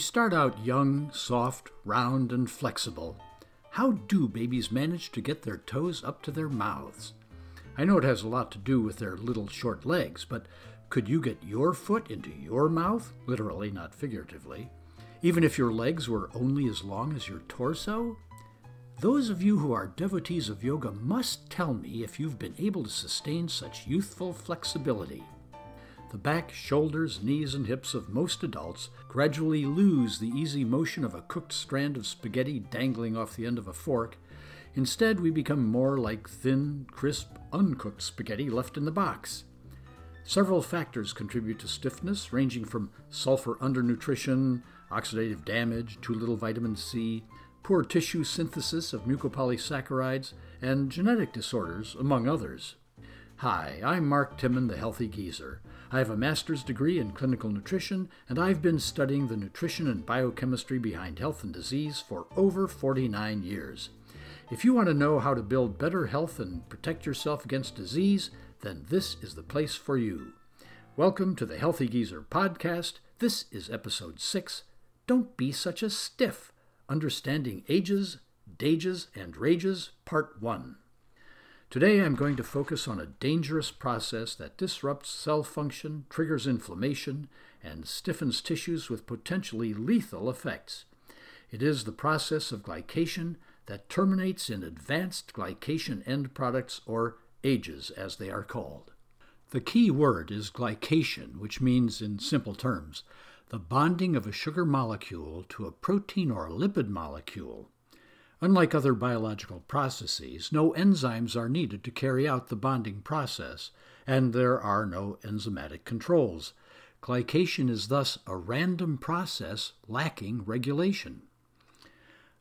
We start out young, soft, round, and flexible. How do babies manage to get their toes up to their mouths? I know it has a lot to do with their little short legs, but could you get your foot into your mouth? Literally, not figuratively. Even if your legs were only as long as your torso? Those of you who are devotees of yoga must tell me if you've been able to sustain such youthful flexibility. The back, shoulders, knees, and hips of most adults gradually lose the easy motion of a cooked strand of spaghetti dangling off the end of a fork. Instead, we become more like thin, crisp, uncooked spaghetti left in the box. Several factors contribute to stiffness, ranging from sulfur undernutrition, oxidative damage, too little vitamin C, poor tissue synthesis of mucopolysaccharides, and genetic disorders, among others. Hi, I'm Mark Timon, the Healthy Geezer. I have a master's degree in clinical nutrition, and I've been studying the nutrition and biochemistry behind health and disease for over 49 years. If you want to know how to build better health and protect yourself against disease, then this is the place for you. Welcome to the Healthy Geezer podcast. This is episode 6. Don't be such a stiff. Understanding ages, dages, and rages, part 1. Today I'm going to focus on a dangerous process that disrupts cell function, triggers inflammation, and stiffens tissues with potentially lethal effects. It is the process of glycation that terminates in advanced glycation end products, or AGEs as they are called. The key word is glycation, which means, in simple terms, the bonding of a sugar molecule to a protein or lipid molecule. Unlike other biological processes, no enzymes are needed to carry out the bonding process, and there are no enzymatic controls. Glycation is thus a random process lacking regulation.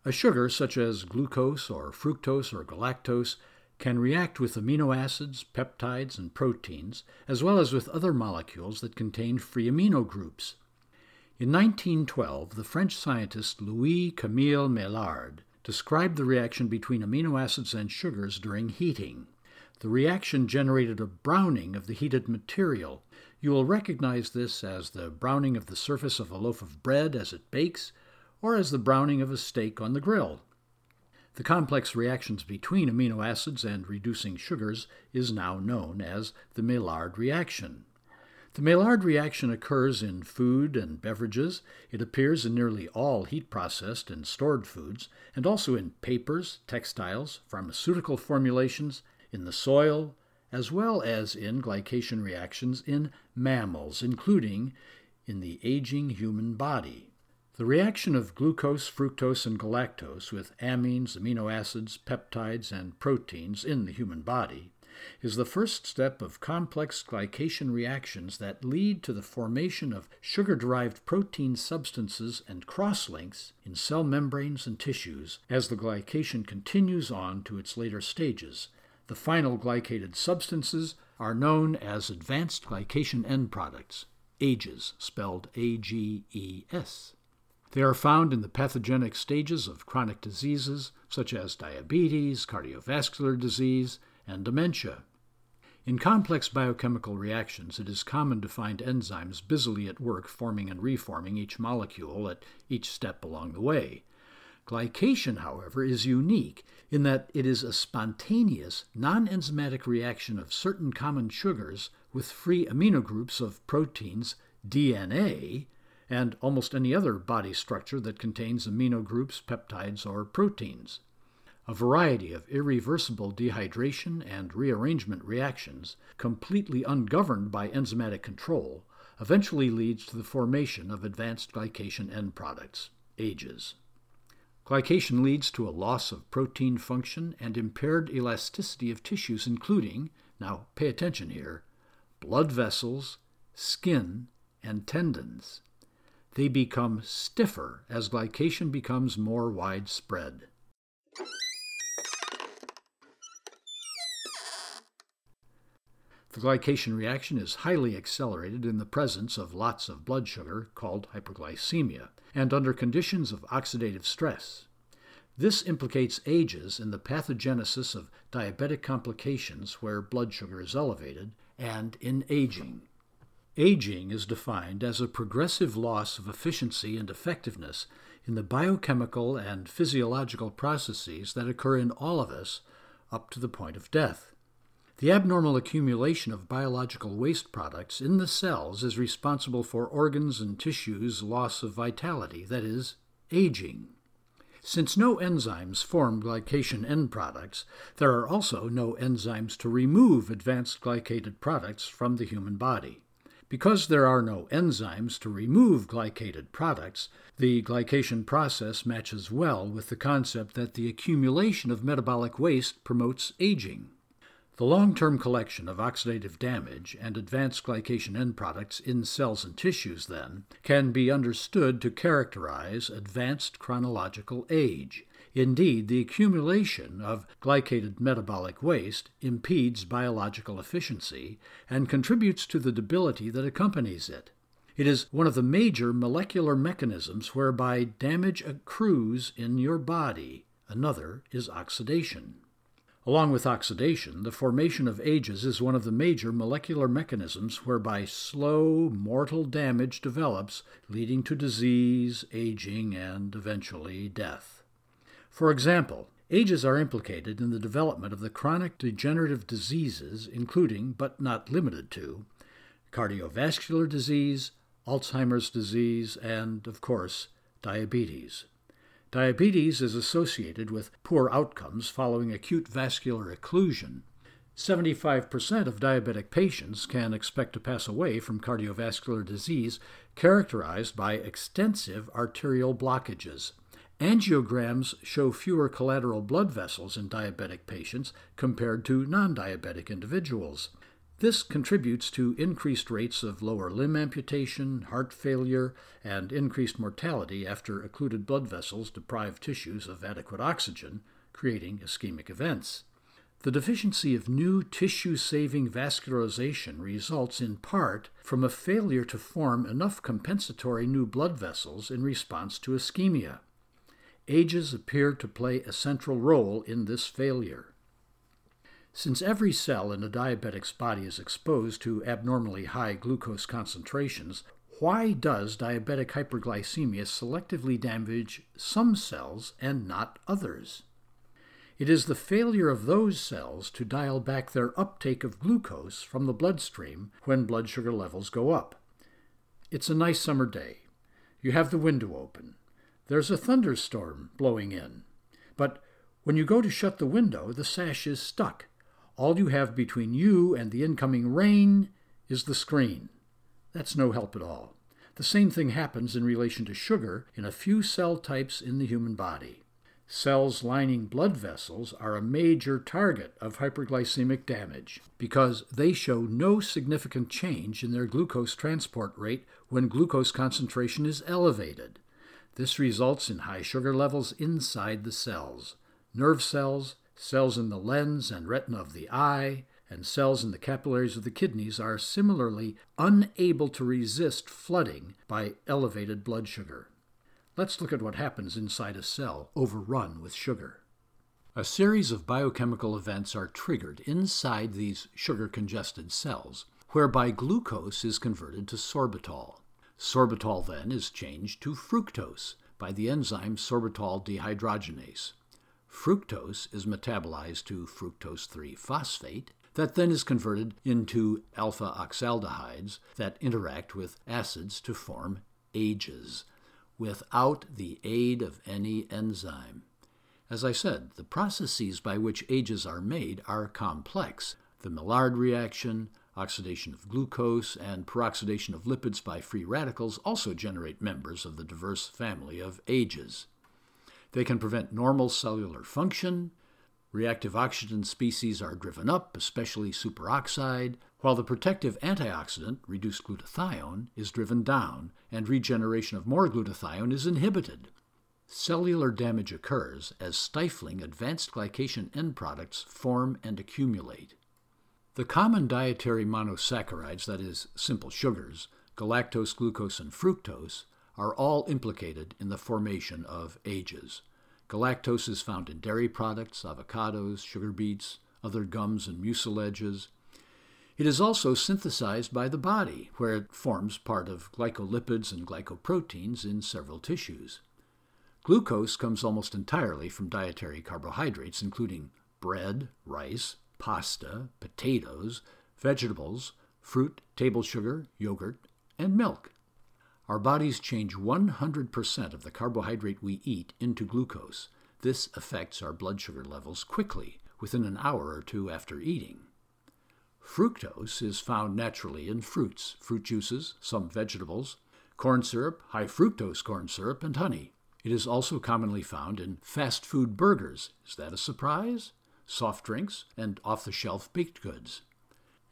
A sugar such as glucose or fructose or galactose can react with amino acids, peptides, and proteins, as well as with other molecules that contain free amino groups. In 1912, the French scientist Louis Camille Maillard described the reaction between amino acids and sugars during heating. The reaction generated a browning of the heated material. You will recognize this as the browning of the surface of a loaf of bread as it bakes, or as the browning of a steak on the grill. The complex reactions between amino acids and reducing sugars is now known as the Maillard reaction. The Maillard reaction occurs in food and beverages. It appears in nearly all heat processed and stored foods, and also in papers, textiles, pharmaceutical formulations, in the soil, as well as in glycation reactions in mammals, including in the aging human body. The reaction of glucose, fructose, and galactose with amines, amino acids, peptides, and proteins in the human body is the first step of complex glycation reactions that lead to the formation of sugar derived protein substances and crosslinks in cell membranes and tissues as the glycation continues on to its later stages. The final glycated substances are known as advanced glycation end products, AGEs, spelled A G E S. They are found in the pathogenic stages of chronic diseases such as diabetes, cardiovascular disease, and dementia. In complex biochemical reactions, it is common to find enzymes busily at work forming and reforming each molecule at each step along the way. Glycation, however, is unique in that it is a spontaneous, non enzymatic reaction of certain common sugars with free amino groups of proteins, DNA, and almost any other body structure that contains amino groups, peptides, or proteins. A variety of irreversible dehydration and rearrangement reactions, completely ungoverned by enzymatic control, eventually leads to the formation of advanced glycation end products, AGEs. Glycation leads to a loss of protein function and impaired elasticity of tissues, including, now pay attention here, blood vessels, skin, and tendons. They become stiffer as glycation becomes more widespread. The glycation reaction is highly accelerated in the presence of lots of blood sugar, called hyperglycemia, and under conditions of oxidative stress. This implicates AGEs in the pathogenesis of diabetic complications where blood sugar is elevated, and in aging. Aging is defined as a progressive loss of efficiency and effectiveness in the biochemical and physiological processes that occur in all of us up to the point of death. The abnormal accumulation of biological waste products in the cells is responsible for organs and tissues' loss of vitality, that is, aging. Since no enzymes form glycation end products, there are also no enzymes to remove advanced glycated products from the human body. Because there are no enzymes to remove glycated products, the glycation process matches well with the concept that the accumulation of metabolic waste promotes aging. The long term collection of oxidative damage and advanced glycation end products in cells and tissues, then, can be understood to characterize advanced chronological age. Indeed, the accumulation of glycated metabolic waste impedes biological efficiency and contributes to the debility that accompanies it. It is one of the major molecular mechanisms whereby damage accrues in your body. Another is oxidation. Along with oxidation, the formation of ages is one of the major molecular mechanisms whereby slow, mortal damage develops, leading to disease, aging, and eventually death. For example, ages are implicated in the development of the chronic degenerative diseases, including, but not limited to, cardiovascular disease, Alzheimer's disease, and, of course, diabetes. Diabetes is associated with poor outcomes following acute vascular occlusion. 75% of diabetic patients can expect to pass away from cardiovascular disease characterized by extensive arterial blockages. Angiograms show fewer collateral blood vessels in diabetic patients compared to non diabetic individuals. This contributes to increased rates of lower limb amputation, heart failure, and increased mortality after occluded blood vessels deprive tissues of adequate oxygen, creating ischemic events. The deficiency of new tissue saving vascularization results in part from a failure to form enough compensatory new blood vessels in response to ischemia ages appear to play a central role in this failure. Since every cell in a diabetic's body is exposed to abnormally high glucose concentrations, why does diabetic hyperglycemia selectively damage some cells and not others? It is the failure of those cells to dial back their uptake of glucose from the bloodstream when blood sugar levels go up. It's a nice summer day. You have the window open there's a thunderstorm blowing in. But when you go to shut the window, the sash is stuck. All you have between you and the incoming rain is the screen. That's no help at all. The same thing happens in relation to sugar in a few cell types in the human body. Cells lining blood vessels are a major target of hyperglycemic damage because they show no significant change in their glucose transport rate when glucose concentration is elevated. This results in high sugar levels inside the cells. Nerve cells, cells in the lens and retina of the eye, and cells in the capillaries of the kidneys are similarly unable to resist flooding by elevated blood sugar. Let's look at what happens inside a cell overrun with sugar. A series of biochemical events are triggered inside these sugar congested cells, whereby glucose is converted to sorbitol. Sorbitol then is changed to fructose by the enzyme sorbitol dehydrogenase. Fructose is metabolized to fructose 3 phosphate, that then is converted into alpha oxoaldehydes that interact with acids to form ages, without the aid of any enzyme. As I said, the processes by which ages are made are complex. The Maillard reaction, Oxidation of glucose and peroxidation of lipids by free radicals also generate members of the diverse family of ages. They can prevent normal cellular function. Reactive oxygen species are driven up, especially superoxide, while the protective antioxidant, reduced glutathione, is driven down, and regeneration of more glutathione is inhibited. Cellular damage occurs as stifling advanced glycation end products form and accumulate. The common dietary monosaccharides, that is, simple sugars, galactose, glucose, and fructose, are all implicated in the formation of ages. Galactose is found in dairy products, avocados, sugar beets, other gums, and mucilages. It is also synthesized by the body, where it forms part of glycolipids and glycoproteins in several tissues. Glucose comes almost entirely from dietary carbohydrates, including bread, rice, pasta, potatoes, vegetables, fruit, table sugar, yogurt, and milk. Our bodies change 100% of the carbohydrate we eat into glucose. This affects our blood sugar levels quickly, within an hour or two after eating. Fructose is found naturally in fruits, fruit juices, some vegetables, corn syrup, high fructose corn syrup, and honey. It is also commonly found in fast food burgers. Is that a surprise? Soft drinks and off the shelf baked goods.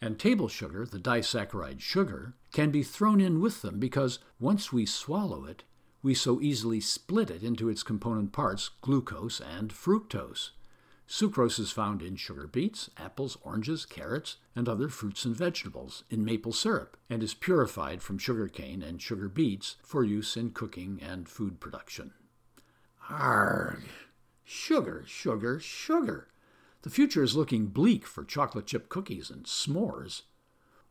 And table sugar, the disaccharide sugar, can be thrown in with them because once we swallow it, we so easily split it into its component parts, glucose and fructose. Sucrose is found in sugar beets, apples, oranges, carrots, and other fruits and vegetables, in maple syrup, and is purified from sugar cane and sugar beets for use in cooking and food production. Arg! Sugar, sugar, sugar! The future is looking bleak for chocolate chip cookies and s'mores.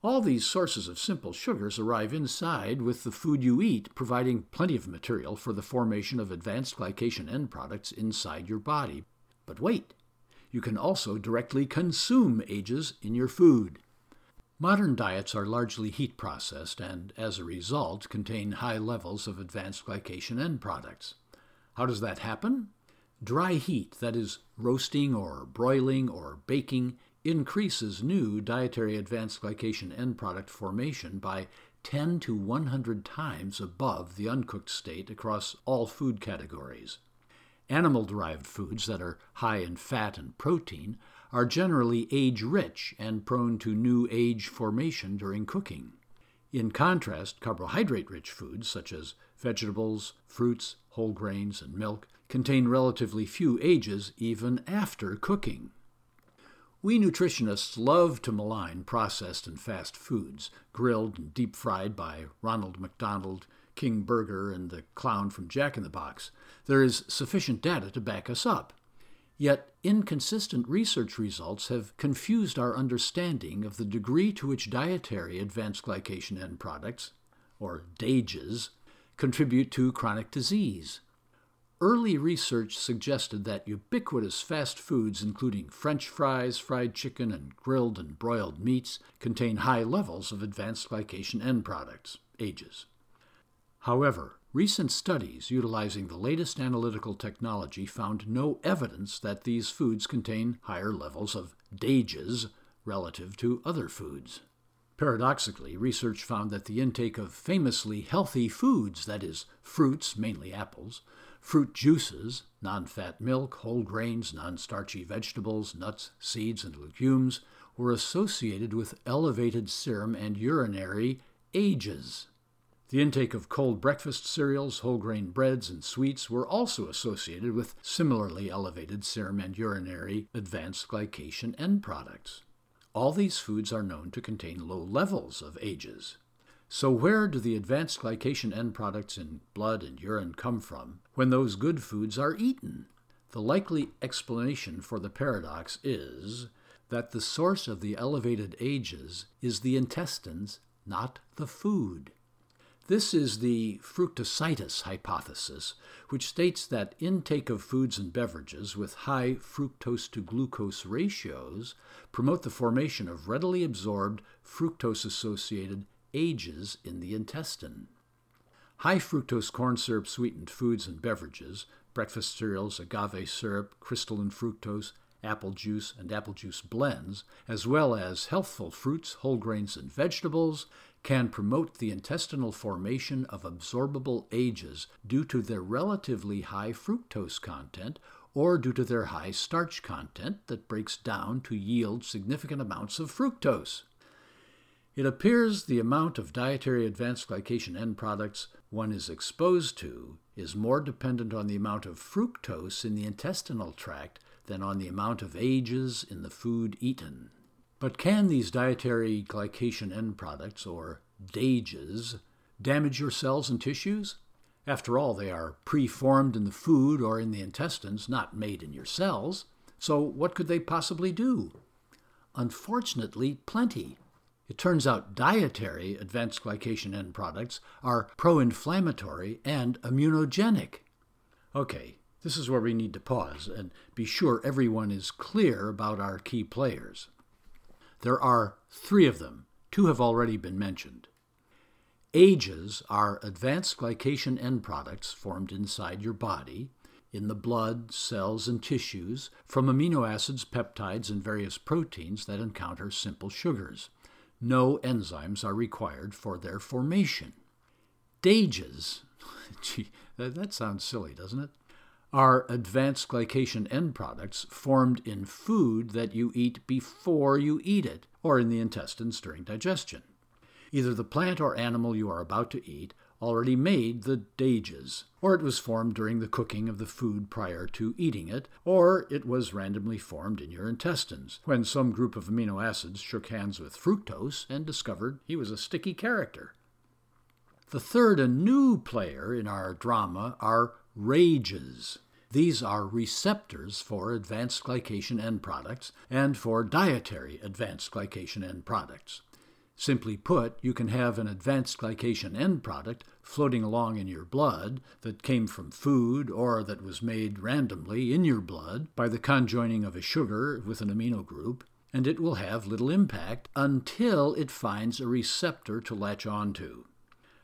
All these sources of simple sugars arrive inside with the food you eat, providing plenty of material for the formation of advanced glycation end products inside your body. But wait! You can also directly consume ages in your food. Modern diets are largely heat processed and, as a result, contain high levels of advanced glycation end products. How does that happen? Dry heat, that is, roasting or broiling or baking, increases new dietary advanced glycation end product formation by 10 to 100 times above the uncooked state across all food categories. Animal derived foods that are high in fat and protein are generally age rich and prone to new age formation during cooking. In contrast, carbohydrate rich foods such as vegetables, fruits, whole grains, and milk contain relatively few ages even after cooking. We nutritionists love to malign processed and fast foods, grilled and deep fried by Ronald McDonald, King Burger, and the clown from Jack in the Box. There is sufficient data to back us up. Yet, inconsistent research results have confused our understanding of the degree to which dietary advanced glycation end products, or DAGEs, contribute to chronic disease. Early research suggested that ubiquitous fast foods, including French fries, fried chicken, and grilled and broiled meats, contain high levels of advanced glycation end products, AGEs. However, recent studies utilizing the latest analytical technology found no evidence that these foods contain higher levels of DAGEs relative to other foods. Paradoxically, research found that the intake of famously healthy foods, that is, fruits, mainly apples, Fruit juices, non fat milk, whole grains, non starchy vegetables, nuts, seeds, and legumes were associated with elevated serum and urinary ages. The intake of cold breakfast cereals, whole grain breads, and sweets were also associated with similarly elevated serum and urinary advanced glycation end products. All these foods are known to contain low levels of ages. So, where do the advanced glycation end products in blood and urine come from when those good foods are eaten? The likely explanation for the paradox is that the source of the elevated ages is the intestines, not the food. This is the fructositis hypothesis, which states that intake of foods and beverages with high fructose to glucose ratios promote the formation of readily absorbed fructose associated ages in the intestine. High fructose corn syrup sweetened foods and beverages, breakfast cereals, agave syrup, crystalline fructose, apple juice, and apple juice blends, as well as healthful fruits, whole grains, and vegetables, can promote the intestinal formation of absorbable ages due to their relatively high fructose content or due to their high starch content that breaks down to yield significant amounts of fructose. It appears the amount of dietary advanced glycation end products one is exposed to is more dependent on the amount of fructose in the intestinal tract than on the amount of ages in the food eaten. But can these dietary glycation end products, or DAGEs, damage your cells and tissues? After all, they are preformed in the food or in the intestines, not made in your cells. So, what could they possibly do? Unfortunately, plenty. It turns out dietary advanced glycation end products are pro inflammatory and immunogenic. Okay, this is where we need to pause and be sure everyone is clear about our key players. There are three of them, two have already been mentioned. AGEs are advanced glycation end products formed inside your body, in the blood, cells, and tissues from amino acids, peptides, and various proteins that encounter simple sugars. No enzymes are required for their formation. DAGEs, gee, that sounds silly, doesn't it? Are advanced glycation end products formed in food that you eat before you eat it, or in the intestines during digestion. Either the plant or animal you are about to eat already made the dages, or it was formed during the cooking of the food prior to eating it, or it was randomly formed in your intestines when some group of amino acids shook hands with fructose and discovered he was a sticky character. The third and new player in our drama are RAGEs. These are receptors for advanced glycation end products and for dietary advanced glycation end products. Simply put, you can have an advanced glycation end product floating along in your blood that came from food or that was made randomly in your blood by the conjoining of a sugar with an amino group, and it will have little impact until it finds a receptor to latch onto.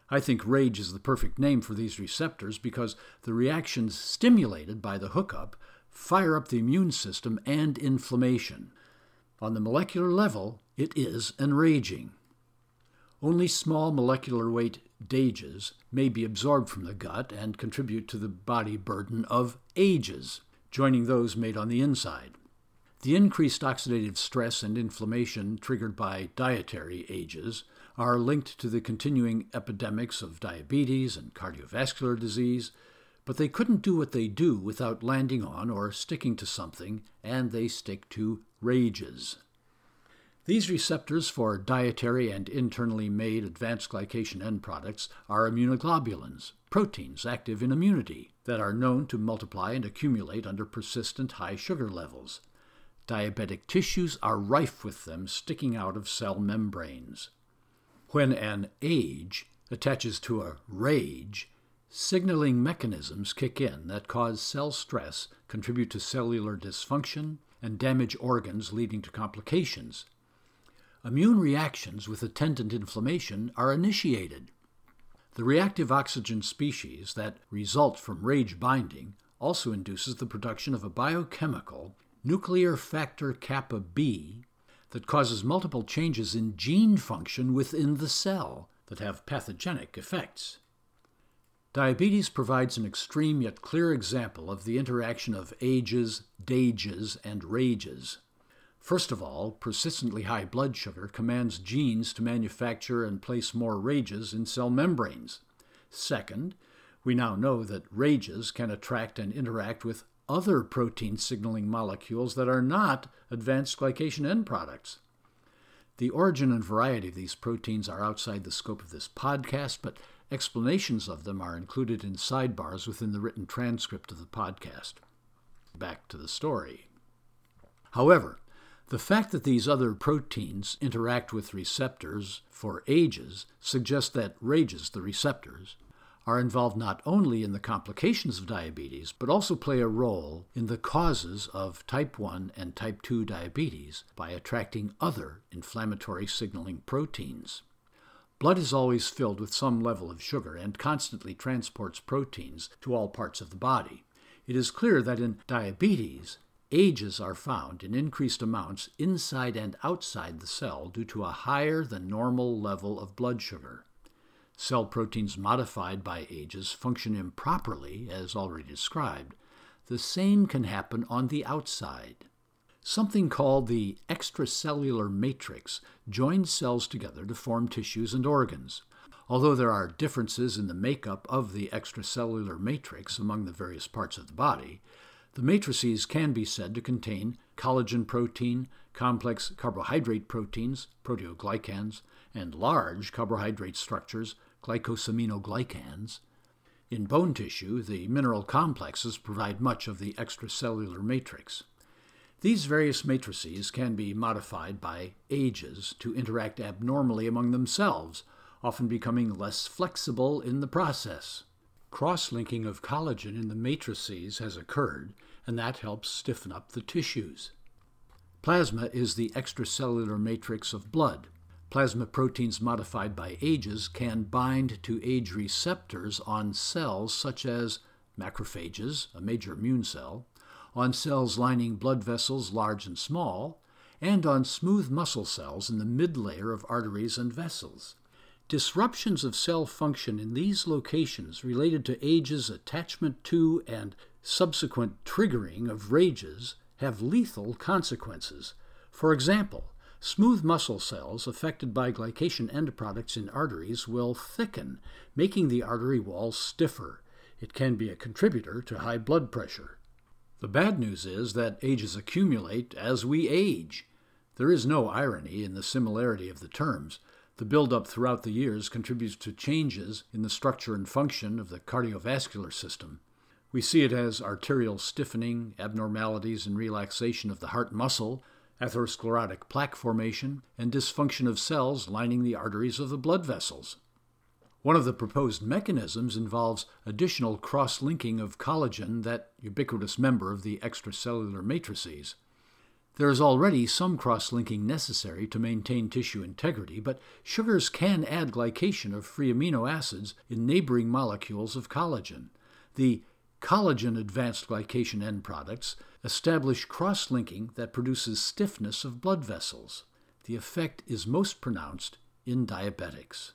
I think rage is the perfect name for these receptors because the reactions stimulated by the hookup fire up the immune system and inflammation. On the molecular level, it is enraging. Only small molecular weight DAGEs may be absorbed from the gut and contribute to the body burden of AGEs, joining those made on the inside. The increased oxidative stress and inflammation triggered by dietary AGEs are linked to the continuing epidemics of diabetes and cardiovascular disease, but they couldn't do what they do without landing on or sticking to something, and they stick to RAGEs. These receptors for dietary and internally made advanced glycation end products are immunoglobulins, proteins active in immunity, that are known to multiply and accumulate under persistent high sugar levels. Diabetic tissues are rife with them sticking out of cell membranes. When an age attaches to a rage, signaling mechanisms kick in that cause cell stress, contribute to cellular dysfunction, and damage organs leading to complications immune reactions with attendant inflammation are initiated. The reactive oxygen species that result from rage binding also induces the production of a biochemical, nuclear factor kappa B, that causes multiple changes in gene function within the cell that have pathogenic effects. Diabetes provides an extreme yet clear example of the interaction of ages, dages, and rages. First of all, persistently high blood sugar commands genes to manufacture and place more rages in cell membranes. Second, we now know that rages can attract and interact with other protein signaling molecules that are not advanced glycation end products. The origin and variety of these proteins are outside the scope of this podcast, but explanations of them are included in sidebars within the written transcript of the podcast. Back to the story. However, the fact that these other proteins interact with receptors for ages suggests that RAGEs, the receptors, are involved not only in the complications of diabetes, but also play a role in the causes of type 1 and type 2 diabetes by attracting other inflammatory signaling proteins. Blood is always filled with some level of sugar and constantly transports proteins to all parts of the body. It is clear that in diabetes, Ages are found in increased amounts inside and outside the cell due to a higher than normal level of blood sugar. Cell proteins modified by ages function improperly, as already described. The same can happen on the outside. Something called the extracellular matrix joins cells together to form tissues and organs. Although there are differences in the makeup of the extracellular matrix among the various parts of the body, the matrices can be said to contain collagen protein, complex carbohydrate proteins, proteoglycans, and large carbohydrate structures, glycosaminoglycans. In bone tissue, the mineral complexes provide much of the extracellular matrix. These various matrices can be modified by ages to interact abnormally among themselves, often becoming less flexible in the process. Cross linking of collagen in the matrices has occurred, and that helps stiffen up the tissues. Plasma is the extracellular matrix of blood. Plasma proteins modified by ages can bind to age receptors on cells such as macrophages, a major immune cell, on cells lining blood vessels large and small, and on smooth muscle cells in the mid layer of arteries and vessels. Disruptions of cell function in these locations related to age's attachment to and subsequent triggering of rages have lethal consequences. For example, smooth muscle cells affected by glycation end products in arteries will thicken, making the artery wall stiffer. It can be a contributor to high blood pressure. The bad news is that ages accumulate as we age. There is no irony in the similarity of the terms. The buildup throughout the years contributes to changes in the structure and function of the cardiovascular system. We see it as arterial stiffening, abnormalities and relaxation of the heart muscle, atherosclerotic plaque formation, and dysfunction of cells lining the arteries of the blood vessels. One of the proposed mechanisms involves additional cross linking of collagen, that ubiquitous member of the extracellular matrices. There is already some cross linking necessary to maintain tissue integrity, but sugars can add glycation of free amino acids in neighboring molecules of collagen. The collagen advanced glycation end products establish cross linking that produces stiffness of blood vessels. The effect is most pronounced in diabetics.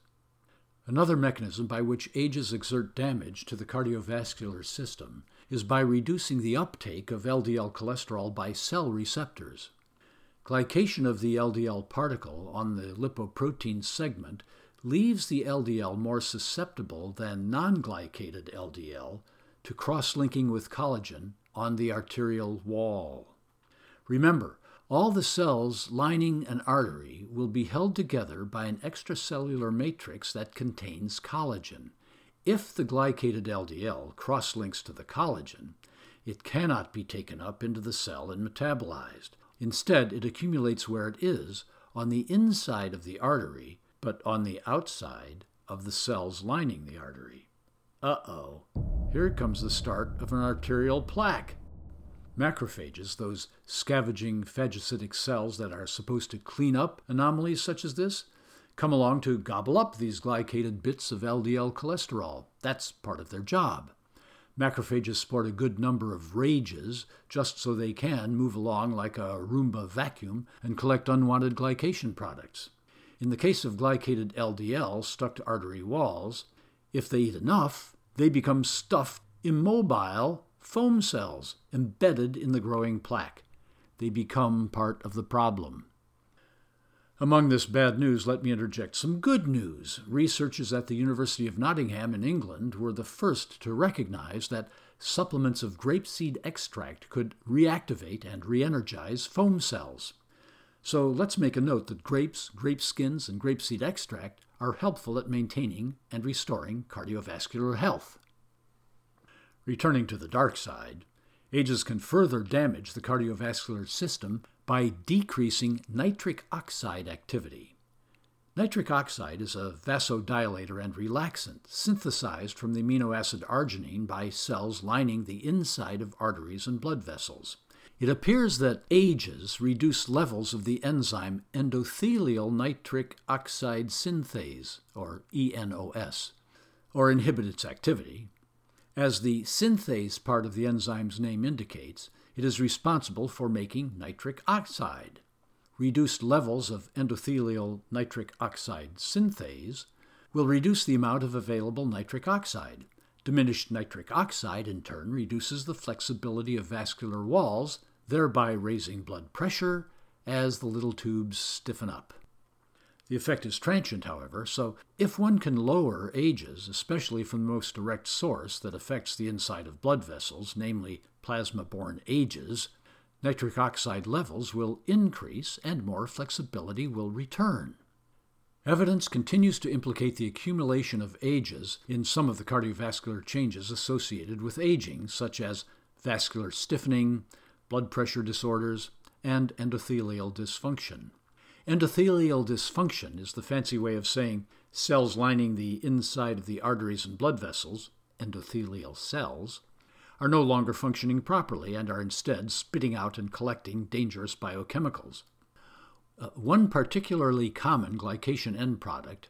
Another mechanism by which ages exert damage to the cardiovascular system is by reducing the uptake of LDL cholesterol by cell receptors. Glycation of the LDL particle on the lipoprotein segment leaves the LDL more susceptible than non glycated LDL to cross linking with collagen on the arterial wall. Remember, all the cells lining an artery will be held together by an extracellular matrix that contains collagen. If the glycated LDL cross links to the collagen, it cannot be taken up into the cell and metabolized. Instead, it accumulates where it is, on the inside of the artery, but on the outside of the cells lining the artery. Uh oh, here comes the start of an arterial plaque. Macrophages, those scavenging phagocytic cells that are supposed to clean up anomalies such as this, come along to gobble up these glycated bits of LDL cholesterol. That's part of their job. Macrophages sport a good number of rages just so they can move along like a Roomba vacuum and collect unwanted glycation products. In the case of glycated LDL stuck to artery walls, if they eat enough, they become stuffed, immobile foam cells embedded in the growing plaque. They become part of the problem. Among this bad news, let me interject some good news. Researchers at the University of Nottingham in England were the first to recognize that supplements of grapeseed extract could reactivate and re-energize foam cells. So let's make a note that grapes, grape skins, and grapeseed extract are helpful at maintaining and restoring cardiovascular health. Returning to the dark side, ages can further damage the cardiovascular system by decreasing nitric oxide activity. Nitric oxide is a vasodilator and relaxant synthesized from the amino acid arginine by cells lining the inside of arteries and blood vessels. It appears that ages reduce levels of the enzyme endothelial nitric oxide synthase, or ENOS, or inhibit its activity, as the synthase part of the enzyme's name indicates, it is responsible for making nitric oxide. Reduced levels of endothelial nitric oxide synthase will reduce the amount of available nitric oxide. Diminished nitric oxide, in turn, reduces the flexibility of vascular walls, thereby raising blood pressure as the little tubes stiffen up. The effect is transient, however, so if one can lower ages, especially from the most direct source that affects the inside of blood vessels, namely plasma borne ages, nitric oxide levels will increase and more flexibility will return. Evidence continues to implicate the accumulation of ages in some of the cardiovascular changes associated with aging, such as vascular stiffening, blood pressure disorders, and endothelial dysfunction. Endothelial dysfunction is the fancy way of saying cells lining the inside of the arteries and blood vessels, endothelial cells, are no longer functioning properly and are instead spitting out and collecting dangerous biochemicals. Uh, one particularly common glycation end product,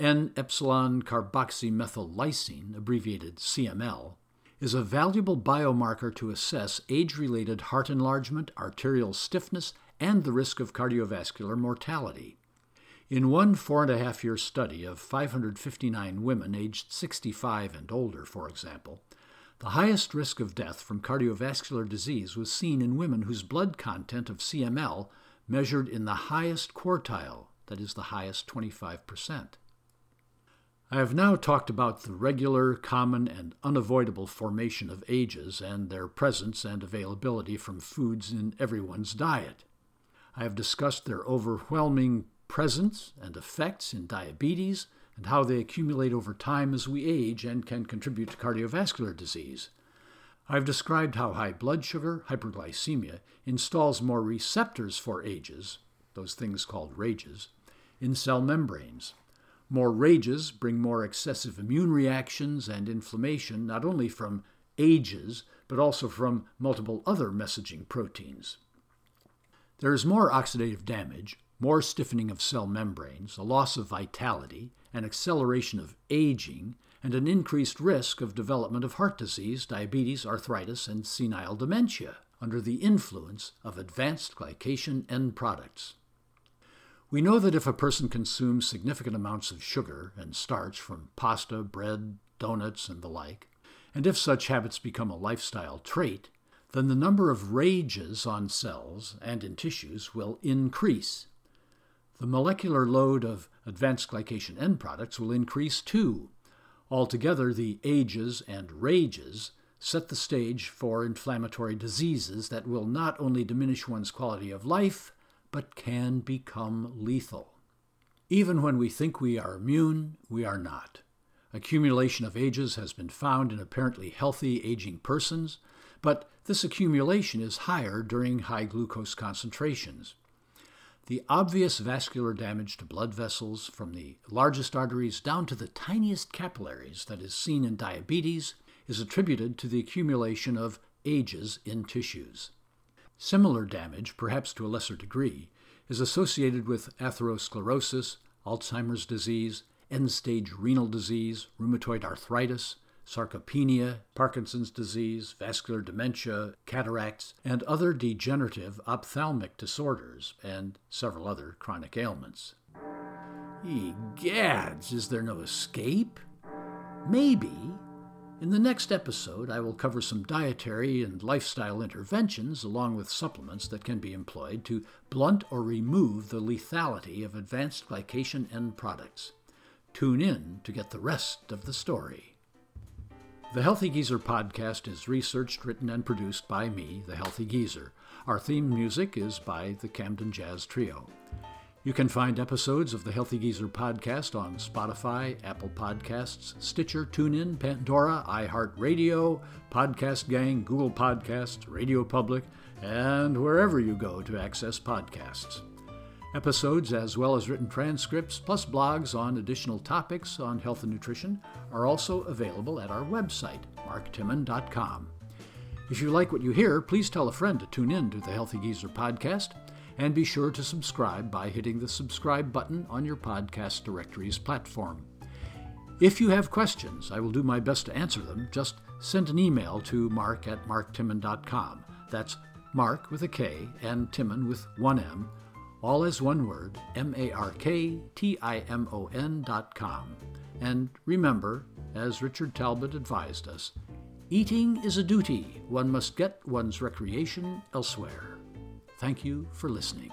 N epsilon carboxymethyl lysine, abbreviated CML, is a valuable biomarker to assess age related heart enlargement, arterial stiffness, and the risk of cardiovascular mortality. In one four and a half year study of 559 women aged 65 and older, for example, the highest risk of death from cardiovascular disease was seen in women whose blood content of CML measured in the highest quartile, that is, the highest 25%. I have now talked about the regular, common, and unavoidable formation of ages and their presence and availability from foods in everyone's diet. I have discussed their overwhelming presence and effects in diabetes and how they accumulate over time as we age and can contribute to cardiovascular disease. I've described how high blood sugar, hyperglycemia, installs more receptors for ages, those things called rages, in cell membranes. More rages bring more excessive immune reactions and inflammation, not only from ages, but also from multiple other messaging proteins. There is more oxidative damage, more stiffening of cell membranes, a loss of vitality, an acceleration of aging, and an increased risk of development of heart disease, diabetes, arthritis, and senile dementia under the influence of advanced glycation end products. We know that if a person consumes significant amounts of sugar and starch from pasta, bread, donuts, and the like, and if such habits become a lifestyle trait, then the number of rages on cells and in tissues will increase. The molecular load of advanced glycation end products will increase too. Altogether, the ages and rages set the stage for inflammatory diseases that will not only diminish one's quality of life, but can become lethal. Even when we think we are immune, we are not. Accumulation of ages has been found in apparently healthy aging persons, but this accumulation is higher during high glucose concentrations. The obvious vascular damage to blood vessels from the largest arteries down to the tiniest capillaries that is seen in diabetes is attributed to the accumulation of ages in tissues. Similar damage, perhaps to a lesser degree, is associated with atherosclerosis, Alzheimer's disease, end stage renal disease, rheumatoid arthritis, sarcopenia, Parkinson's disease, vascular dementia, cataracts, and other degenerative ophthalmic disorders, and several other chronic ailments. Egads, is there no escape? Maybe. In the next episode, I will cover some dietary and lifestyle interventions along with supplements that can be employed to blunt or remove the lethality of advanced glycation end products. Tune in to get the rest of the story. The Healthy Geezer podcast is researched, written, and produced by me, The Healthy Geezer. Our theme music is by the Camden Jazz Trio. You can find episodes of the Healthy Geezer podcast on Spotify, Apple Podcasts, Stitcher, TuneIn, Pandora, iHeartRadio, Podcast Gang, Google Podcasts, Radio Public, and wherever you go to access podcasts. Episodes, as well as written transcripts, plus blogs on additional topics on health and nutrition, are also available at our website, marktimon.com. If you like what you hear, please tell a friend to tune in to the Healthy Geezer podcast, and be sure to subscribe by hitting the subscribe button on your podcast directory's platform. If you have questions, I will do my best to answer them. Just send an email to mark at marktimon.com. That's Mark with a K and Timon with one M all as one word, M A R K T I M O N dot com. And remember, as Richard Talbot advised us, eating is a duty. One must get one's recreation elsewhere. Thank you for listening.